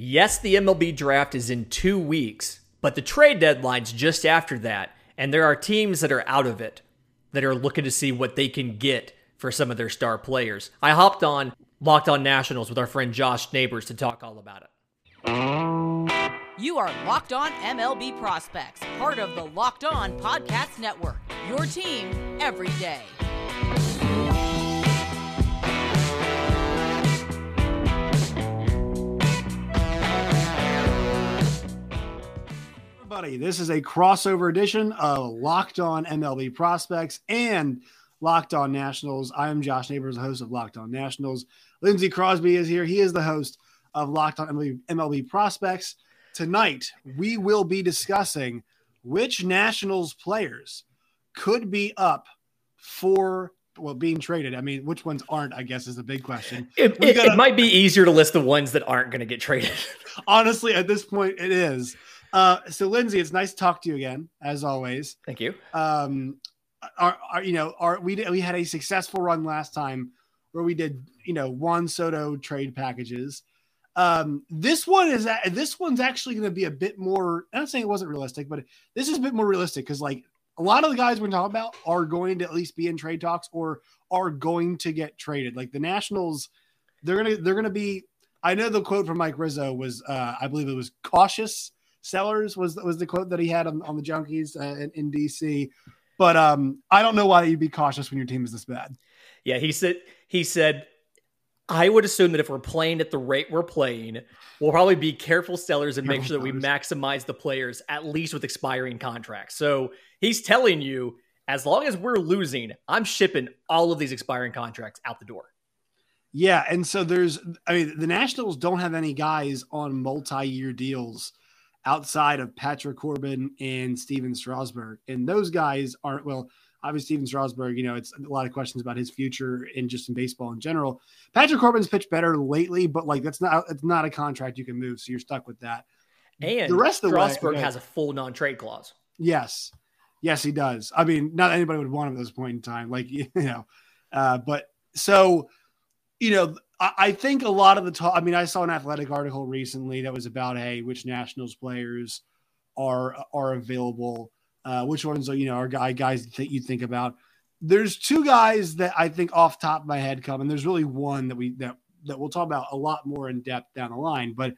Yes, the MLB draft is in two weeks, but the trade deadline's just after that, and there are teams that are out of it that are looking to see what they can get for some of their star players. I hopped on Locked On Nationals with our friend Josh Neighbors to talk all about it. You are Locked On MLB Prospects, part of the Locked On Podcast Network. Your team every day. Everybody. This is a crossover edition of Locked On MLB Prospects and Locked On Nationals. I am Josh Neighbors, the host of Locked On Nationals. Lindsey Crosby is here. He is the host of Locked On MLB, MLB Prospects. Tonight, we will be discussing which Nationals players could be up for well being traded. I mean, which ones aren't? I guess is the big question. It, it, it might be easier to list the ones that aren't going to get traded. Honestly, at this point, it is. Uh, so Lindsay, it's nice to talk to you again, as always. Thank you. Um, our, our you know, our we did, we had a successful run last time where we did you know Juan Soto trade packages. Um, this one is this one's actually going to be a bit more. I'm not saying it wasn't realistic, but this is a bit more realistic because like a lot of the guys we're talking about are going to at least be in trade talks or are going to get traded. Like the Nationals, they're gonna they're gonna be. I know the quote from Mike Rizzo was, uh, I believe it was cautious sellers was was the quote that he had on, on the junkies uh, in, in, DC. But um, I don't know why you'd be cautious when your team is this bad. Yeah, he said he said I would assume that if we're playing at the rate we're playing, we'll probably be careful sellers and make sure that we maximize the players at least with expiring contracts. So he's telling you, as long as we're losing, I'm shipping all of these expiring contracts out the door. Yeah, and so there's, I mean, the Nationals don't have any guys on multi-year deals outside of Patrick Corbin and Stephen Strasburg. And those guys aren't, well, obviously Stephen Strasburg, you know, it's a lot of questions about his future and just in baseball in general. Patrick Corbin's pitched better lately, but like that's not it's not a contract you can move, so you're stuck with that. And the rest of the Strasburg way, has a full non-trade clause. Yes. Yes, he does. I mean, not anybody would want him at this point in time. Like, you know, uh, but so, you know, I think a lot of the talk. I mean, I saw an athletic article recently that was about, hey, which Nationals players are are available, uh, which ones are you know are guy guys that you think about. There's two guys that I think off top of my head come, and there's really one that we that that we'll talk about a lot more in depth down the line. But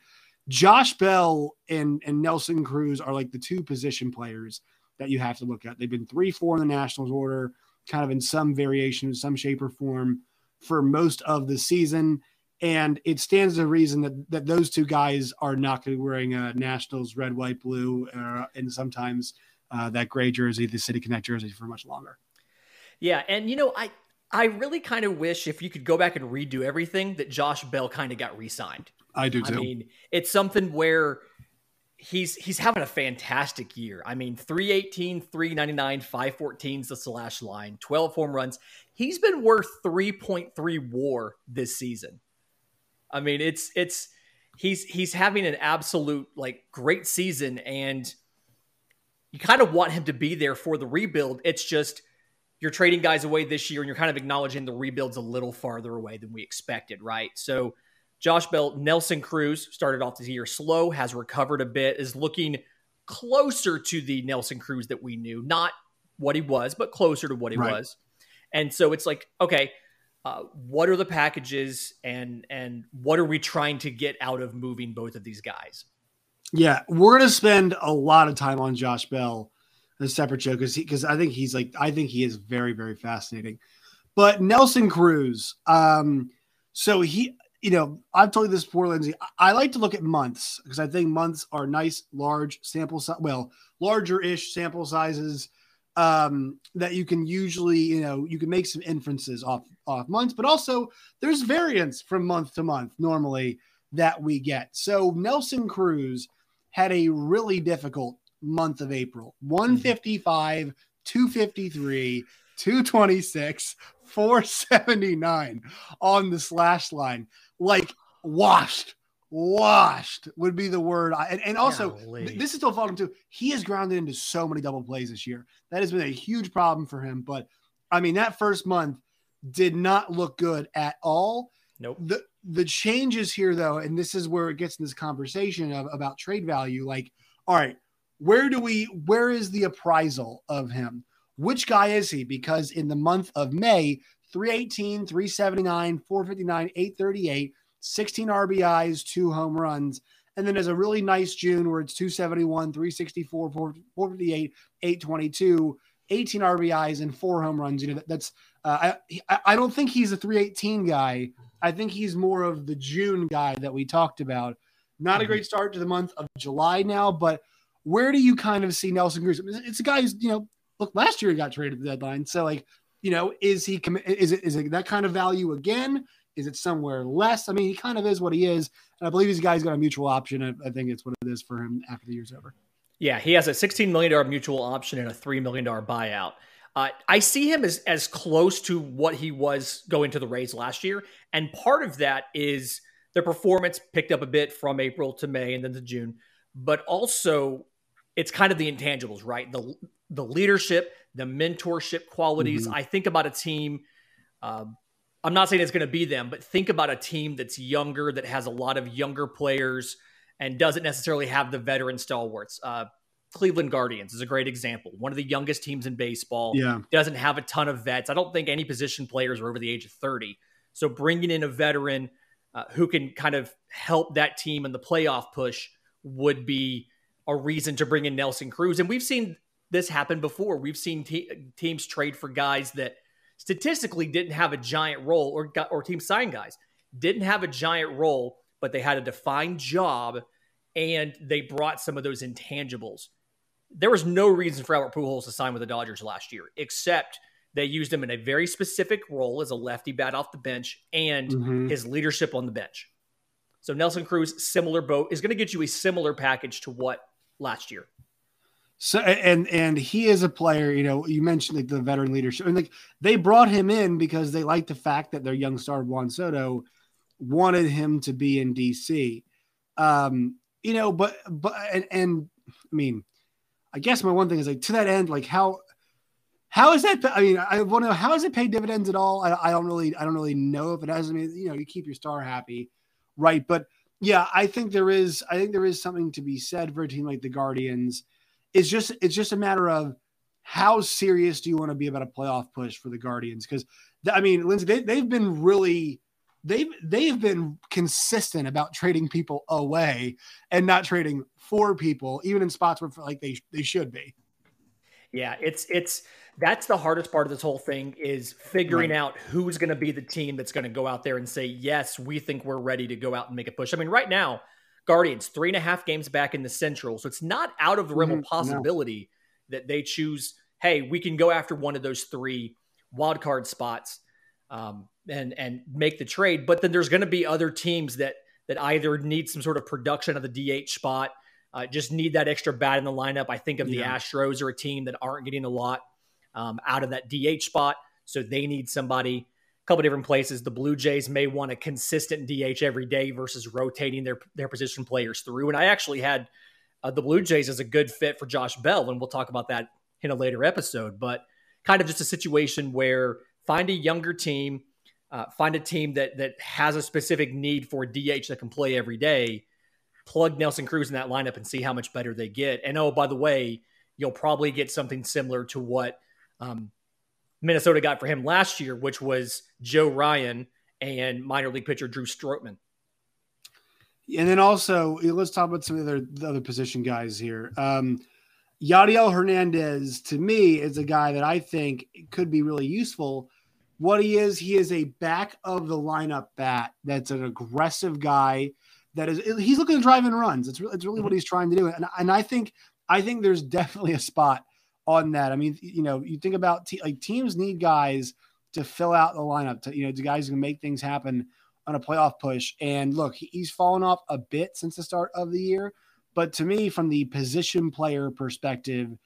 Josh Bell and and Nelson Cruz are like the two position players that you have to look at. They've been three, four in the Nationals order, kind of in some variation, in some shape or form for most of the season. And it stands to reason that, that those two guys are not going to be wearing a Nationals red, white, blue, uh, and sometimes uh, that gray jersey, the City Connect jersey, for much longer. Yeah, and you know, I I really kind of wish if you could go back and redo everything that Josh Bell kind of got re-signed. I do too. I mean, it's something where he's he's having a fantastic year. I mean, 318, 399, 514 is the slash line, 12 home runs. He's been worth 3.3 WAR this season. I mean, it's it's he's he's having an absolute like great season and you kind of want him to be there for the rebuild. It's just you're trading guys away this year and you're kind of acknowledging the rebuild's a little farther away than we expected, right? So Josh Bell, Nelson Cruz started off this year slow, has recovered a bit, is looking closer to the Nelson Cruz that we knew, not what he was, but closer to what he right. was. And so it's like, okay, uh, what are the packages and and what are we trying to get out of moving both of these guys? Yeah, we're gonna spend a lot of time on Josh Bell, a separate show, because because I think he's like I think he is very very fascinating. But Nelson Cruz, um, so he you know, I've told you this before, Lindsey. I like to look at months because I think months are nice, large sample size, well, larger ish sample sizes um, that you can usually, you know, you can make some inferences off off months, but also there's variance from month to month normally that we get. So Nelson Cruz had a really difficult month of April 155, 253, 226, 479 on the slash line like washed washed would be the word. And, and also, th- this is still falling too. He has grounded into so many double plays this year. That has been a huge problem for him. But I mean, that first month did not look good at all. Nope. The the changes here, though, and this is where it gets in this conversation of, about trade value. Like, all right, where do we, where is the appraisal of him? Which guy is he? Because in the month of May, 318, 379, 459, 838, 16 RBIs, two home runs. And then there's a really nice June where it's 271, 364, 458, 822, 18 RBIs, and four home runs. You know, that, that's, uh, I, I don't think he's a 318 guy. I think he's more of the June guy that we talked about. Not a mm-hmm. great start to the month of July now, but where do you kind of see Nelson Cruz? It's a guy who's, you know, look, last year he got traded at the deadline. So, like, you know, is he, is it, is it that kind of value again? Is it somewhere less? I mean, he kind of is what he is. And I believe he's a guy who's got a mutual option. I think it's what it is for him after the year's over. Yeah, he has a $16 million mutual option and a $3 million buyout. Uh, I see him as as close to what he was going to the Rays last year, and part of that is their performance picked up a bit from April to May and then to June, but also it's kind of the intangibles, right? The the leadership, the mentorship qualities. Mm-hmm. I think about a team. Um, I'm not saying it's going to be them, but think about a team that's younger, that has a lot of younger players, and doesn't necessarily have the veteran stalwarts. Uh, Cleveland Guardians is a great example. One of the youngest teams in baseball. Yeah. Doesn't have a ton of vets. I don't think any position players are over the age of 30. So bringing in a veteran uh, who can kind of help that team in the playoff push would be a reason to bring in Nelson Cruz. And we've seen this happen before. We've seen te- teams trade for guys that statistically didn't have a giant role or got, or team sign guys didn't have a giant role, but they had a defined job and they brought some of those intangibles there was no reason for Albert Pujols to sign with the Dodgers last year, except they used him in a very specific role as a lefty bat off the bench and mm-hmm. his leadership on the bench. So Nelson Cruz, similar boat, is going to get you a similar package to what last year. So and and he is a player, you know, you mentioned like the veteran leadership. And like they brought him in because they liked the fact that their young star Juan Soto wanted him to be in DC. Um, you know, but but and, and I mean, I guess my one thing is like to that end, like how how is that? I mean, I want to know how has it paid dividends at all? I, I don't really, I don't really know if it has. I mean, you know, you keep your star happy, right? But yeah, I think there is, I think there is something to be said for a team like the Guardians. It's just, it's just a matter of how serious do you want to be about a playoff push for the Guardians? Because I mean, Lindsay, they, they've been really they've they've been consistent about trading people away and not trading for people, even in spots where like they they should be. Yeah, it's it's that's the hardest part of this whole thing is figuring right. out who's going to be the team that's going to go out there and say yes, we think we're ready to go out and make a push. I mean, right now, Guardians three and a half games back in the Central, so it's not out of the realm mm-hmm. of possibility no. that they choose. Hey, we can go after one of those three wild card spots. Um, and and make the trade. But then there's going to be other teams that that either need some sort of production of the DH spot, uh, just need that extra bat in the lineup. I think of the. Astros are a team that aren't getting a lot um, out of that DH spot, so they need somebody. Couple different places. The Blue Jays may want a consistent DH every day versus rotating their their position players through. And I actually had uh, the Blue Jays as a good fit for Josh Bell, and we'll talk about that in a later episode. But kind of just a situation where find a younger team uh, find a team that that has a specific need for DH that can play every day. Plug Nelson Cruz in that lineup and see how much better they get. And oh, by the way, you'll probably get something similar to what um, Minnesota got for him last year, which was Joe Ryan and minor league pitcher Drew Strotman. And then also, let's talk about some of the other, the other position guys here. Um, Yadiel Hernandez, to me, is a guy that I think could be really useful what he is, he is a back of the lineup bat that's an aggressive guy. That is, he's looking to drive in runs. It's really, it's really what mm-hmm. he's trying to do. And, and I think, I think there's definitely a spot on that. I mean, you know, you think about te- like teams need guys to fill out the lineup, to you know, the guys who can make things happen on a playoff push. And look, he's fallen off a bit since the start of the year, but to me, from the position player perspective,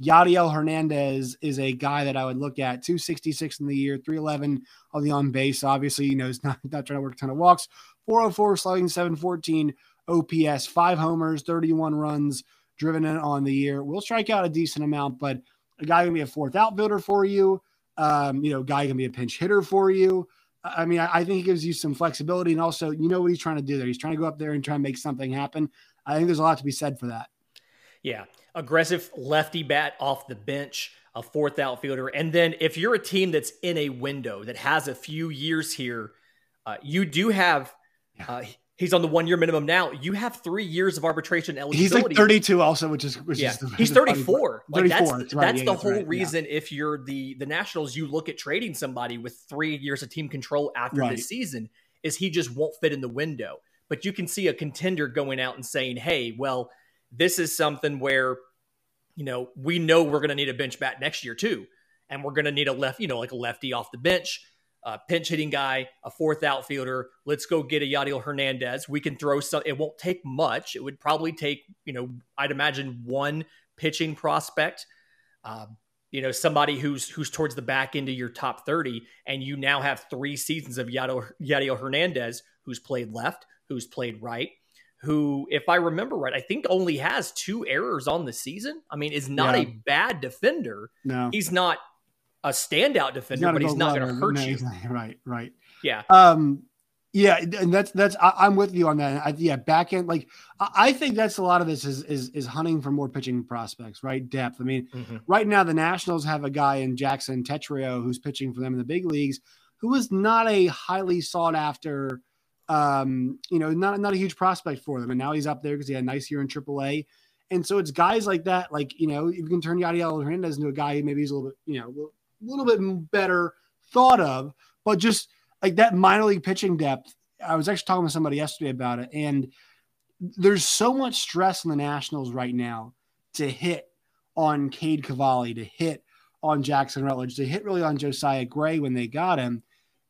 Yadiel Hernandez is a guy that I would look at 266 in the year, 311 on the on base. Obviously, you know, he's not, not trying to work a ton of walks. 404 slugging, 714 OPS, five homers, 31 runs driven in on the year. Will strike out a decent amount, but a guy can be a fourth outfielder for you. Um, you know, guy can be a pinch hitter for you. I mean, I, I think he gives you some flexibility, and also, you know what he's trying to do there. He's trying to go up there and try and make something happen. I think there's a lot to be said for that. Yeah, aggressive lefty bat off the bench, a fourth outfielder, and then if you're a team that's in a window that has a few years here, uh, you do have. Uh, he's on the one year minimum now. You have three years of arbitration eligibility. He's like 32 also, which is which yeah. is the, he's 34. Like 34, that's that's right. that's Yeah, the that's whole right. Yeah. reason. If you're the the Nationals, you look at trading somebody with three years of team control after Right. this season. Is he just won't fit in the window? But you can see a contender going out and saying, "Hey, well, this is something where." You know, we know we're going to need a bench bat next year too, and we're going to need a left, you know, like a lefty off the bench a pinch hitting guy, a fourth outfielder. Let's go get a Yadiel Hernandez. We can throw some. It won't take much. It would probably take, you know, I'd imagine one pitching prospect. Um, you know, somebody who's who's towards the back end of your top thirty, and you now have three seasons of Yadiel, Yadiel Hernandez, who's played left, who's played right, who, if I remember right, I think only has two errors on the season. I mean, is not Yeah. a bad defender. No, He's not a standout defender, but he's not going to hurt No, you. Right, right. Yeah. Um, yeah, and that's that's I, I'm with you on that. I, yeah, back end like I, I think that's a lot of this is is is hunting for more pitching prospects, right? Depth. I mean, Mhm. right now the Nationals have a guy in Jackson Tetreault who's pitching for them in the big leagues, who is not a highly sought after, um, you know, not not a huge prospect for them, and now he's up there because he had a nice year in AAA. And so it's guys like that, like you know, you can turn Yadiel Hernandez into a guy who maybe he's a little bit, you know, little bit better thought of, but just like that minor league pitching depth. I was actually talking to somebody yesterday about it, and there's so much stress in the Nationals right now to hit on Cade Cavalli, to hit on Jackson Rutledge, to hit really on Josiah Gray when they got him.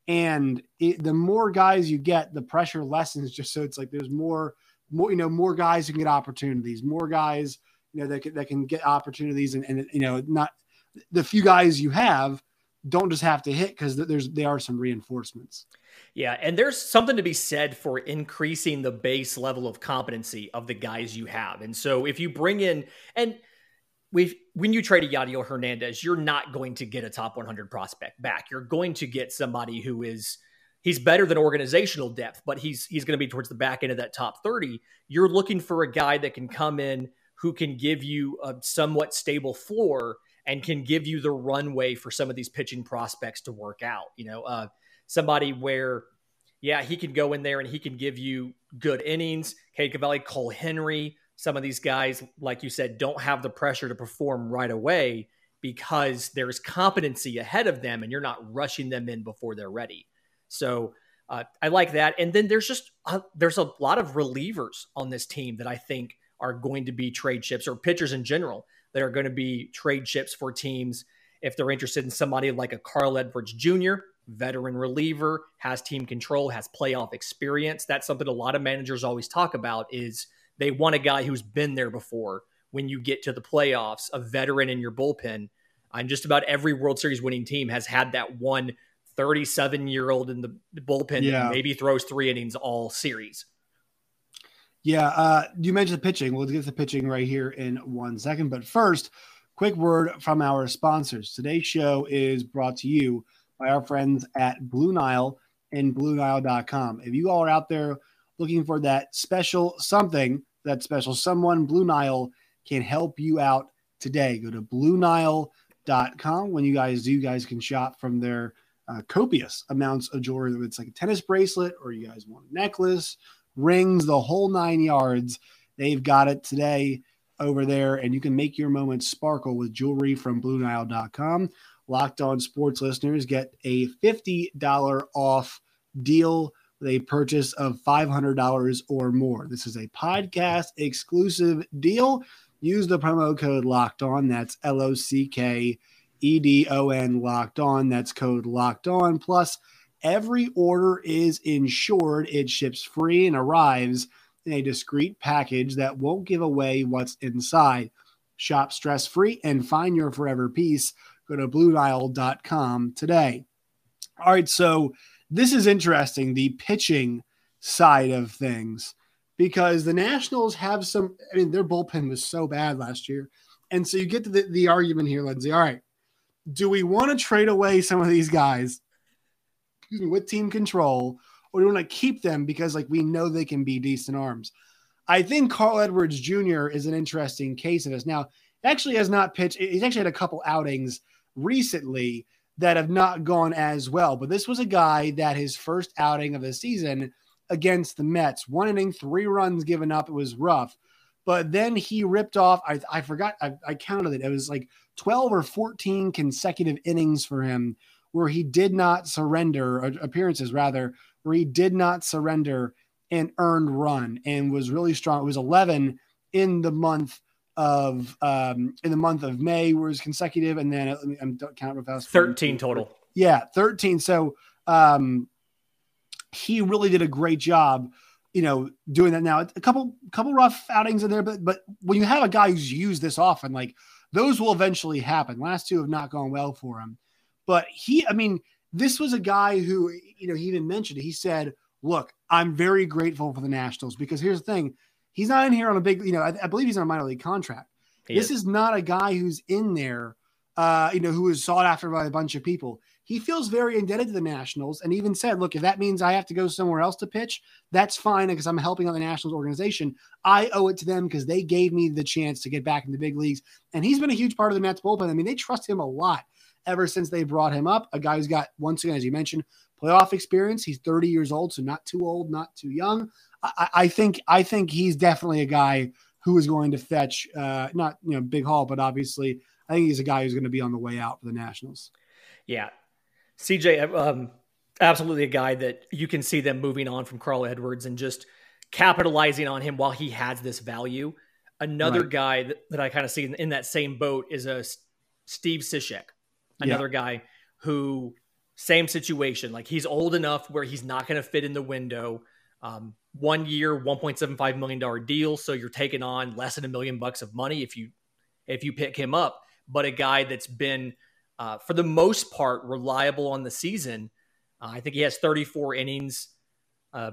And it, the more guys you get, the pressure lessens. Just so it's like there's more, more you know, more guys who can get opportunities, more guys you know that can, that can get opportunities, and, and you know, not the few guys you have don't just have to hit because there's there are some reinforcements. Yeah, and there's something to be said for increasing the base level of competency of the guys you have. And so if you bring in and we when you trade a Yadiel Hernandez, you're not going to get a top 100 prospect back. You're going to get somebody who is he's better than organizational depth, but he's he's going to be towards the back end of that top 30. You're looking for a guy that can come in who can give you a somewhat stable floor and can give you the runway for some of these pitching prospects to work out. You know, uh, somebody where, yeah, he can go in there and he can give you good innings. Cade Cavalli, Cole Henry, some of these guys, like you said, don't have the pressure to perform right away because there's competency ahead of them and you're not rushing them in before they're ready. So uh, I like that. And then there's just a, there's a lot of relievers on this team that I think are going to be trade chips or pitchers in general that are going to be trade chips for teams if they're interested in somebody like a Carl Edwards Jr., veteran reliever, has team control, has playoff experience. That's something a lot of managers always talk about is they want a guy who's been there before when you get to the playoffs, a veteran in your bullpen. And just about every World Series winning team has had that one 37 year old in the bullpen Yeah. that maybe throws three innings all series. Yeah, uh, you mentioned the pitching. We'll get to the pitching right here in one second. But first, quick word from our sponsors. Today's show is brought to you by our friends at Blue Nile and BlueNile.com. If you all are out there looking for that special something, that special someone, Blue Nile can help you out today. Go to BlueNile.com. When you guys do, you guys can shop from their uh, copious amounts of jewelry. It's like a tennis bracelet or you guys want a necklace rings, the whole nine yards. They've got it today over there, and you can make your moments sparkle with jewelry from BlueNile.com. Locked on sports listeners get a $50 off deal with a purchase of $500 or more. This is a podcast exclusive deal. Use the promo code locked on. That's L O C K E D O N locked on. That's code locked on. Plus, Every order is insured. It ships free and arrives in a discreet package that won't give away what's inside. Shop stress free and find your forever peace. Go to BlueNile.com today. All right, so this is interesting the pitching side of things because the Nationals have some, I mean, their bullpen was so bad last year. And so you get to the, the argument here, Lindsay. All right, do we want to trade away some of these guys? Excuse me, with team control, or do we want to keep them because like we know they can be decent arms? I think Carl Edwards Jr. is an interesting case of this. Now, actually has not pitched. He's actually had a couple outings recently that have not gone as well. But this was a guy that his first outing of the season against the Mets, one inning, three runs given up. It was rough. But then he ripped off, I, I forgot, I, I counted it. It was like 12 or 14 consecutive innings for him where he did not surrender, appearances rather, where he did not surrender an earned run and was really strong. It was 11 in the month of um, in the month of May where it was consecutive, and then I'm counting real fast. Thirteen total. Yeah, thirteen. So um, he really did a great job, you know, doing that. Now a couple couple rough outings in there, but but when you have a guy who's used this often, like those will eventually happen. Last two have not gone well for him, but he, I mean, this was a guy who, you know, he even mentioned. He said, "Look, I'm very grateful for the Nationals because here's the thing." He's not in here on a big, you know, I, I believe he's on a minor league contract. He this is. is. not a guy who's in there, uh, you know, who is sought after by a bunch of people. He feels very indebted to the Nationals and even said, look, if that means I have to go somewhere else to pitch, that's fine because I'm helping out the Nationals organization. I owe it to them because they gave me the chance to get back in the big leagues. And he's been a huge part of the Mets bullpen. I mean, they trust him a lot ever since they brought him up. A guy who's got, once again, as you mentioned, playoff experience. He's 30 years old, so not too old, not too young. I, I think I think he's definitely a guy who is going to fetch uh, not you know big haul, but obviously I think he's a guy who's going to be on the way out for the Nationals. Yeah, CJ, um, absolutely a guy that you can see them moving on from Carl Edwards and just capitalizing on him while he has this value. Another right. guy that, that I kind of see in, in, that same boat is a Steve Cishek, another yeah. guy who same situation. Like he's old enough where he's not going to fit in the window. Um, one year, $1.75 million deal. So you're taking on less than a million bucks of money if you if you pick him up. But a guy that's been, uh, for the most part, reliable on the season. Uh, I think he has 34 innings. Uh,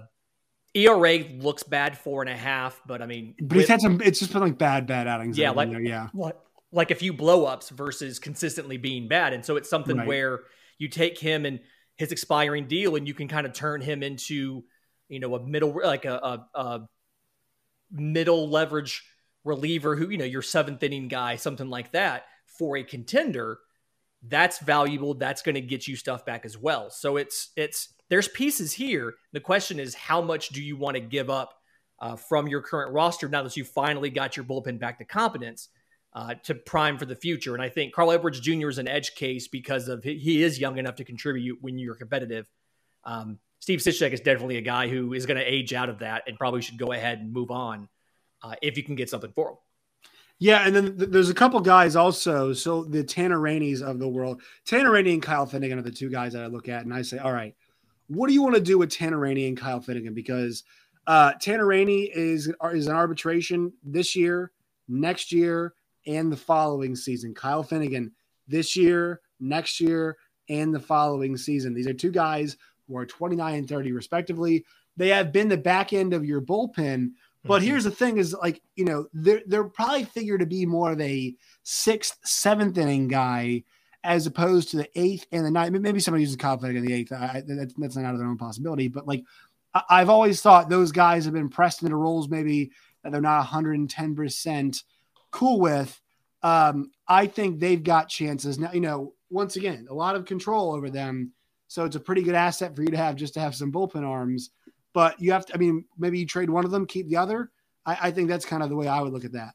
ERA looks bad four and a half, but I mean, but he's had some. It's just been like bad, bad outings. Yeah, like there, yeah, what like a few blowups versus consistently being bad, and so it's something right. where you take him and his expiring deal, and you can kind of turn him into you know, a middle like a, a, a middle leverage reliever who, you know, your seventh inning guy, something like that for a contender, that's valuable. That's going to get you stuff back as well. So it's it's there's pieces here. The question is, how much do you want to give up uh, from your current roster now that you finally got your bullpen back to competence uh, to prime for the future? And I think Carl Edwards Jr. is an edge case because of he is young enough to contribute when you're competitive. Um, Steve Cishek is definitely a guy who is going to age out of that and probably should go ahead and move on uh, if you can get something for him. Yeah, and then th- there's a couple guys also. So the Tanner Raineys of the world, Tanner Rainey and Kyle Finnegan are the two guys that I look at, and I say, all right, what do you want to do with Tanner Rainey and Kyle Finnegan? Because uh, Tanner Rainey is is an arbitration this year, next year, and the following season. Kyle Finnegan this year, next year, and the following season. These are two guys who are 29 and 30 respectively. They have been the back end of your bullpen. But mm-hmm. here's the thing: is like you know they're they're probably figured to be more of a sixth, seventh inning guy as opposed to the eighth and the ninth. Maybe somebody uses confident in the eighth. I, that's, that's not out of their own possibility. But like I, have always thought those guys have been pressed into roles maybe that they're not 110 percent cool with. Um, I think they've got chances now. You know, once again, a lot of control over them so it's a pretty good asset for you to have just to have some bullpen arms. But you have to, I mean, maybe you trade one of them, keep the other. I, I think that's kind of the way I would look at that.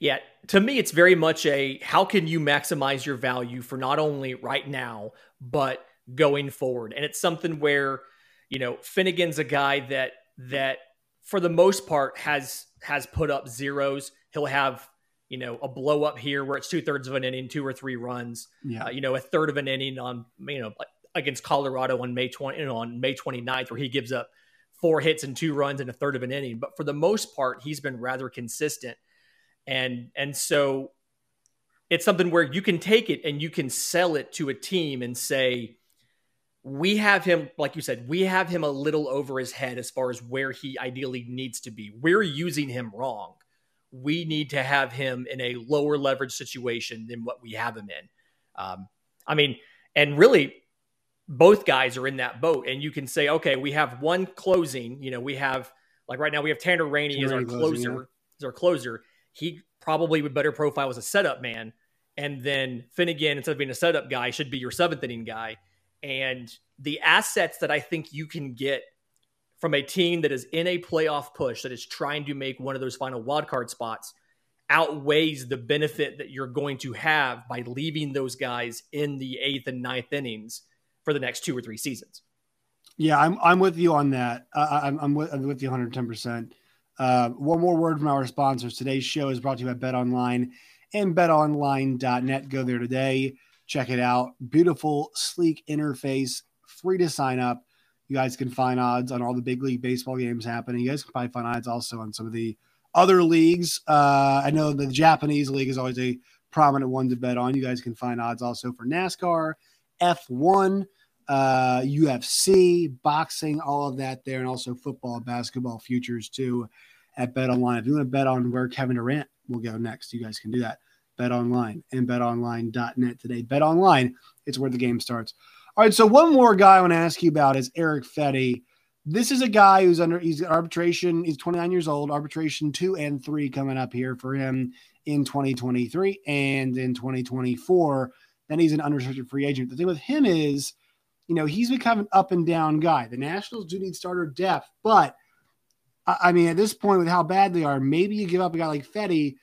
Yeah, to me, it's very much a how can you maximize your value for not only right now, but going forward. And it's something where, you know, Finnegan's a guy that, that for the most part has, has put up zeros. He'll have you know, a blow up here where it's two thirds of an inning, two or three runs. Yeah. Uh, you know, a third of an inning on, you know, against Colorado on May 20 you know, on May 29th where he gives up four hits and two runs in a third of an inning but for the most part he's been rather consistent and and so it's something where you can take it and you can sell it to a team and say we have him like you said we have him a little over his head as far as where he ideally needs to be we're using him wrong we need to have him in a lower leverage situation than what we have him in um, i mean and really both guys are in that boat, and you can say, okay, we have one closing. You know, we have like right now we have Tanner Rainey as our closer. Closing, yeah. As our closer, he probably would better profile as a setup man, and then Finnegan instead of being a setup guy should be your seventh inning guy. And the assets that I think you can get from a team that is in a playoff push that is trying to make one of those final wildcard spots outweighs the benefit that you're going to have by leaving those guys in the eighth and ninth innings for the next two or three seasons. Yeah, I'm I'm with you on that. Uh, I'm I'm with, I'm with you 110. percent uh, One more word from our sponsors. Today's show is brought to you by Bet Online and BetOnline.net. Go there today, check it out. Beautiful, sleek interface, free to sign up. You guys can find odds on all the big league baseball games happening. You guys can probably find odds also on some of the other leagues. Uh, I know the Japanese league is always a prominent one to bet on. You guys can find odds also for NASCAR, F1, uh, UFC, boxing, all of that there, and also football, basketball futures too at Bet Online. If you want to bet on where Kevin Durant will go next, you guys can do that. Bet Online and betonline.net today. Bet Online, it's where the game starts. All right, so one more guy I want to ask you about is Erick Fedde. This is a guy who's under he's arbitration. He's 29 years old. Arbitration two and three coming up here for him in 2023 and in 2024. Then he's an unrestricted free agent. The thing with him is, you know, he's become an up and down guy. The Nationals do need starter depth, but I mean, at this point, with how bad they are, maybe you give up a guy like Fedde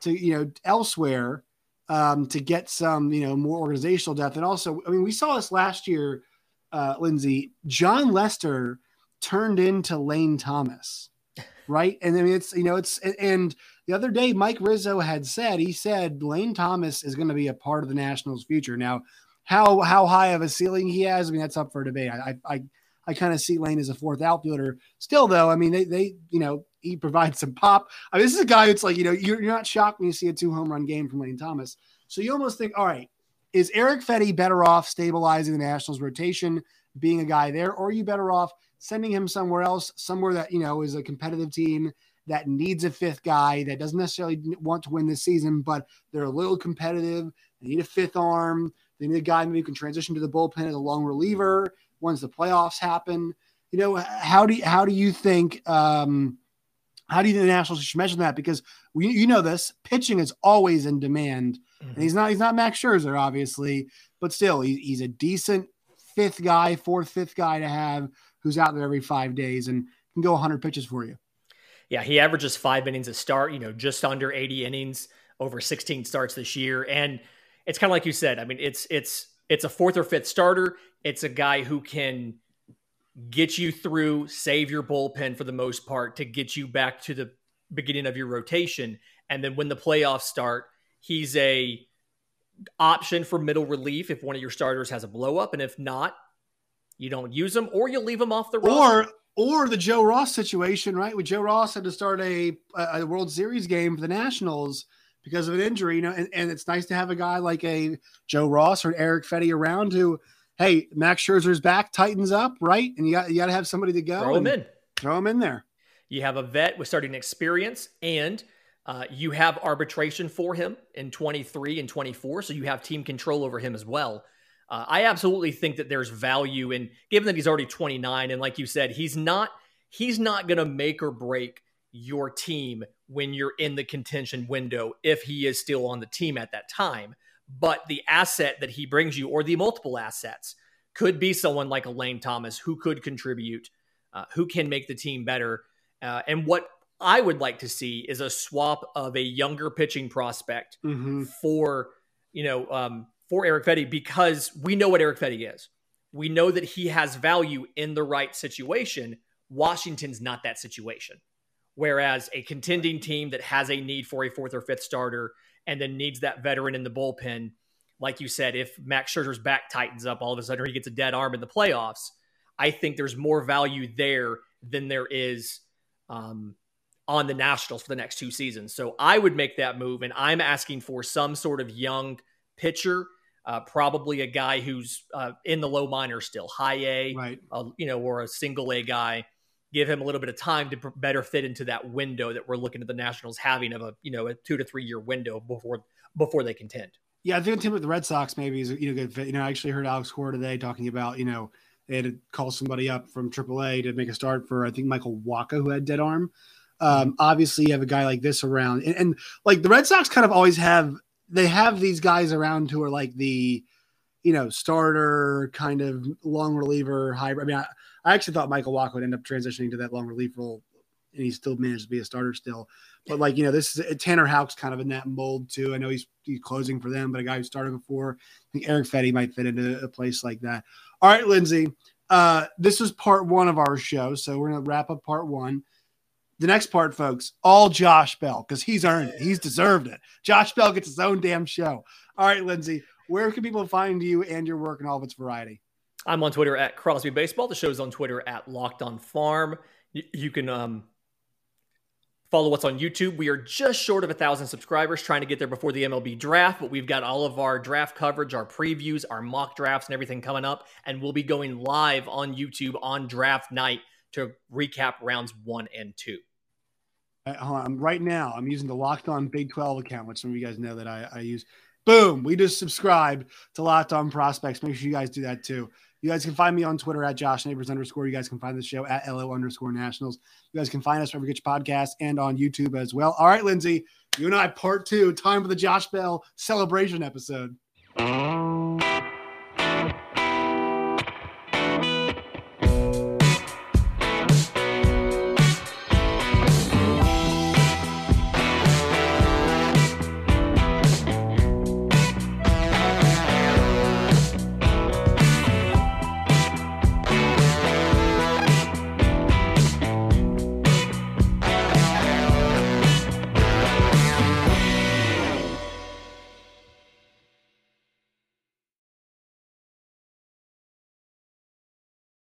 to you know elsewhere um, to get some you know more organizational depth. And also, I mean, we saw this last year, uh, Lindsay. Jon Lester turned into Lane Thomas, right? And I mean, it's you know, it's and the other day, Mike Rizzo had said he said Lane Thomas is going to be a part of the Nationals' future. Now, how how high of a ceiling he has, I mean, that's up for debate. I I I kind of see Lane as a fourth outfielder. Still, though, I mean, they they you know he provides some pop. I mean, this is a guy that's like you know you're, you're not shocked when you see a two home run game from Lane Thomas. So you almost think, all right, is Erick Fedde better off stabilizing the Nationals rotation, being a guy there, or are you better off sending him somewhere else, somewhere that you know is a competitive team that needs a fifth guy that doesn't necessarily want to win this season, but they're a little competitive. They need a fifth arm. They need a guy maybe who can transition to the bullpen as a long reliever once the playoffs happen. You know, how do you, how do you think? Um, how do you think the Nationals should measure that? Because we, you know this pitching is always in demand, mm-hmm. and he's not he's not Max Scherzer obviously, but still he, he's a decent fifth guy, fourth, fifth guy to have who's out there every five days and can go 100 pitches for you. Yeah, he averages five innings a start, you know, just under 80 innings over 16 starts this year. And it's kind of like you said. I mean, it's it's it's a fourth or fifth starter. It's a guy who can get you through, save your bullpen for the most part to get you back to the beginning of your rotation. And then when the playoffs start, he's a option for middle relief if one of your starters has a blow up. And if not, you don't use them or you leave them off the roster. Or or the Joe Ross situation, right? With Joe Ross had to start a, a World Series game for the Nationals because of an injury, you know, and, and it's nice to have a guy like a Joe Ross or Erick Fedde around who, hey, Max Scherzer's back, tightens up, right? And you got you got to have somebody to go. Throw him in. Throw him in there. You have a vet with starting experience and uh, you have arbitration for him in 23 and 24, so you have team control over him as well. Uh, I absolutely think that there's value in given that he's already 29 and like you said, he's not he's not going to make or break your team when you're in the contention window if he is still on the team at that time. But the asset that he brings you, or the multiple assets, could be someone like a Lane Thomas who could contribute, uh, who can make the team better. Uh, and what I would like to see is a swap of a younger pitching prospect mm-hmm. for, you know, um, for Erick Fedde because we know what Erick Fedde is. We know that he has value in the right situation. Washington's not that situation. Whereas a contending team that has a need for a fourth or fifth starter and then needs that veteran in the bullpen, like you said, if Max Scherzer's back tightens up, all of a sudden he gets a dead arm in the playoffs. I think there's more value there than there is um, on the Nationals for the next two seasons. So I would make that move, and I'm asking for some sort of young pitcher uh, probably a guy who's uh, in the low minor still, high A, right. uh, you know, or a single A guy. Give him a little bit of time to better fit into that window that we're looking at the Nationals having of a you know a two to three year window before before they contend. Yeah, I think a team with the Red Sox maybe is you know good fit. You know, I actually heard Alex Cora today talking about you know they had to call somebody up from AAA to make a start for I think Michael Wacha who had dead arm. Um, obviously, you have a guy like this around, and, and like the Red Sox kind of always have they have these guys around who are like the you know starter kind of long reliever hybrid. I mean, I, I actually thought Michael Wacha would end up transitioning to that long relief role, and he still managed to be a starter still. But like you know, this is Tanner Houck's kind of in that mold too. I know he's he's closing for them, but a guy who started before. I think Erick Fedde might fit into a place like that. All right, Lindsay. Uh, this was part one of our show, so we're gonna wrap up part one. The next part, folks, all Josh Bell because he's earned it. He's deserved it. Josh Bell gets his own damn show. All right, Lindsay, where can people find you and your work and all of its variety? I'm on Twitter at Crosby Baseball. The show's on Twitter at Locked On Farm. You, you can um, follow us on YouTube. We are just short of a thousand subscribers, trying to get there before the MLB draft. But we've got all of our draft coverage, our previews, our mock drafts, and everything coming up. And we'll be going live on YouTube on draft night to recap rounds one and two. Right now, I'm using the Locked On Big 12 account, which some of you guys know that I, I use. Boom, we just subscribed to Locked On Prospects. Make sure you guys do that too. You guys can find me on Twitter at Josh Neighbors underscore. You guys can find the show at LO underscore nationals. You guys can find us wherever you get your podcast and on YouTube as well. All right, Lindsay, you and I, part two, time for the Josh Bell celebration episode.